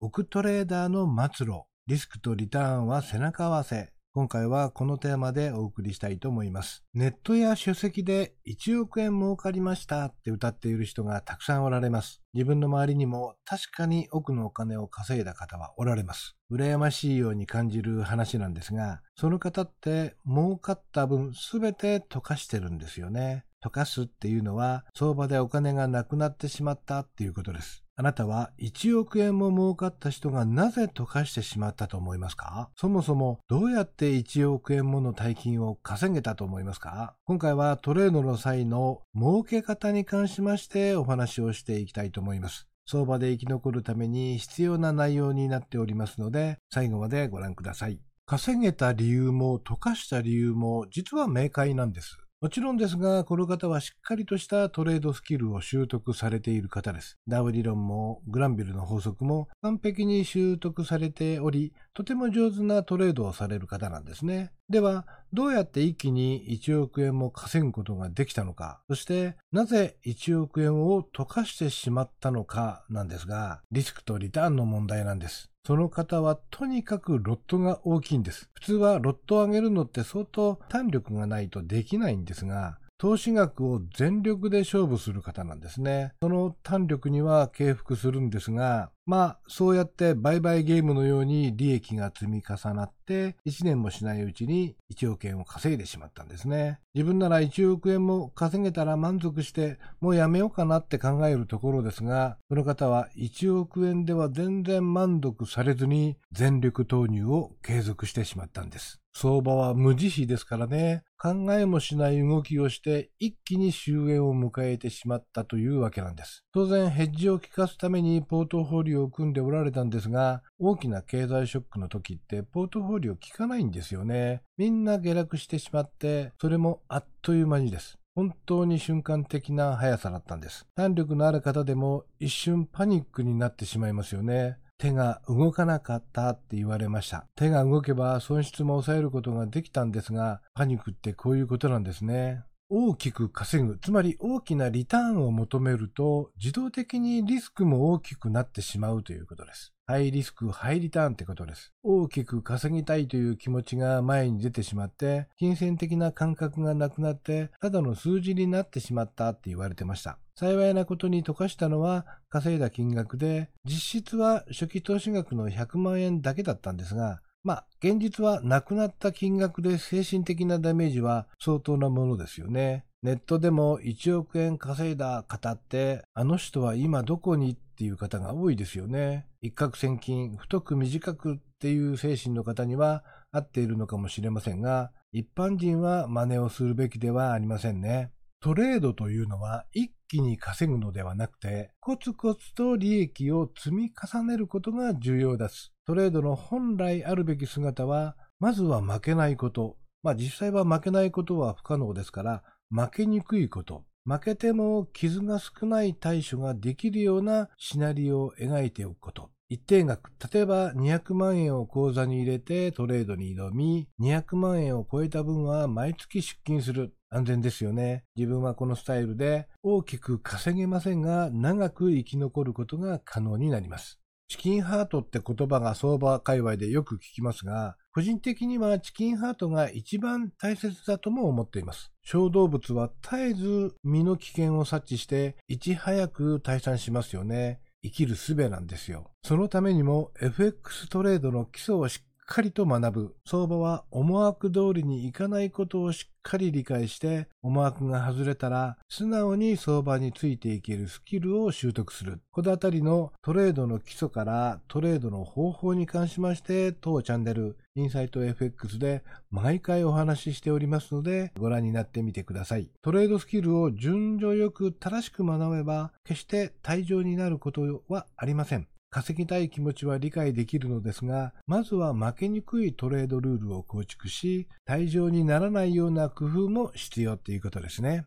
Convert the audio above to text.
億トレーダーの末路、リスクとリターンは背中合わせ。今回はこのテーマでお送りしたいと思います。ネットや書籍で1億円儲かりましたって歌っている人がたくさんおられます。自分の周りにも確かに億のお金を稼いだ方はおられます。羨ましいように感じる話なんですが、その方って儲かった分すべて溶かしてるんですよね。溶かすっていうのは相場でお金がなくなってしまったっていうことです。あなたは1億円も儲かった人がなぜ溶かしてしまったと思いますか？そもそもどうやって1億円もの大金を稼げたと思いますか？今回はトレードの際の儲け方に関しましてお話をしていきたいと思います。相場で生き残るために必要な内容になっておりますので、最後までご覧ください。稼げた理由も溶かした理由も実は明快なんです。もちろんですが、この方はしっかりとしたトレードスキルを習得されている方です。ダウ理論もグランビルの法則も完璧に習得されており、とても上手なトレードをされる方なんですね。では、どうやって一気に1億円も稼ぐことができたのか、そしてなぜ1億円を溶かしてしまったのかなんですが、リスクとリターンの問題なんです。その方はとにかくロットが大きいんです。普通はロットを上げるのって相当弾力がないとできないんですが、投資額を全力で勝負する方なんですね。その弾力には敬服するんですが、まあ、そうやって売買ゲームのように利益が積み重なって、1年もしないうちに1億円を稼いでしまったんですね。自分なら1億円も稼げたら満足して、もうやめようかなって考えるところですが、この方は1億円では全然満足されずに全力投入を継続してしまったんです。相場は無慈悲ですからね。考えもしない動きをして一気に終焉を迎えてしまったというわけなんです。当然ヘッジを効かすためにポートフォリオを組んでおられたんですが、大きな経済ショックの時ってポートフォリオ効かないんですよね。みんな下落してしまって、それもあっという間にです。本当に瞬間的な速さだったんです。弾力のある方でも一瞬パニックになってしまいますよね。手が動かなかったって言われました。手が動けば損失も抑えることができたんですが、パニックってこういうことなんですね。大きく稼ぐ、つまり大きなリターンを求めると、自動的にリスクも大きくなってしまうということです。ハイリスク、ハイリターンってことです。大きく稼ぎたいという気持ちが前に出てしまって、金銭的な感覚がなくなって、ただの数字になってしまったって言われてました。幸いなことに溶かしたのは稼いだ金額で、実質は初期投資額の100万円だけだったんですが、まあ、現実はなくなった金額で精神的なダメージは相当なものですよね。ネットでも1億円稼いだ方って、あの人は今どこにっていう方が多いですよね。一攫千金、太く短くっていう精神の方には合っているのかもしれませんが、一般人は真似をするべきではありませんね。トレードというのは一気に稼ぐのではなくて、コツコツと利益を積み重ねることが重要です。トレードの本来あるべき姿は、まずは負けないこと。まあ実際は負けないことは不可能ですから、負けにくいこと。負けても傷が少ない対処ができるようなシナリオを描いておくこと。一定額、例えば200万円を口座に入れてトレードに挑み、200万円を超えた分は毎月出金する。安全ですよね。自分はこのスタイルで大きく稼げませんが、長く生き残ることが可能になります。チキンハートって言葉が相場界隈でよく聞きますが、個人的にはチキンハートが一番大切だとも思っています。小動物は絶えず身の危険を察知していち早く退散しますよね。生きる術なんですよ。そのためにも FX トレードの基礎をしっかりと学ぶ。相場は思惑通りにいかないことをしっかり理解して、思惑が外れたら、素直に相場についていけるスキルを習得する。このあたりのトレードの基礎からトレードの方法に関しまして、当チャンネル、インサイト FX で毎回お話ししておりますので、ご覧になってみてください。トレードスキルを順序よく正しく学べば、決して退場になることはありません。稼ぎたい気持ちは理解できるのですが、まずは負けにくいトレードルールを構築し、退場にならないような工夫も必要っていうことですね。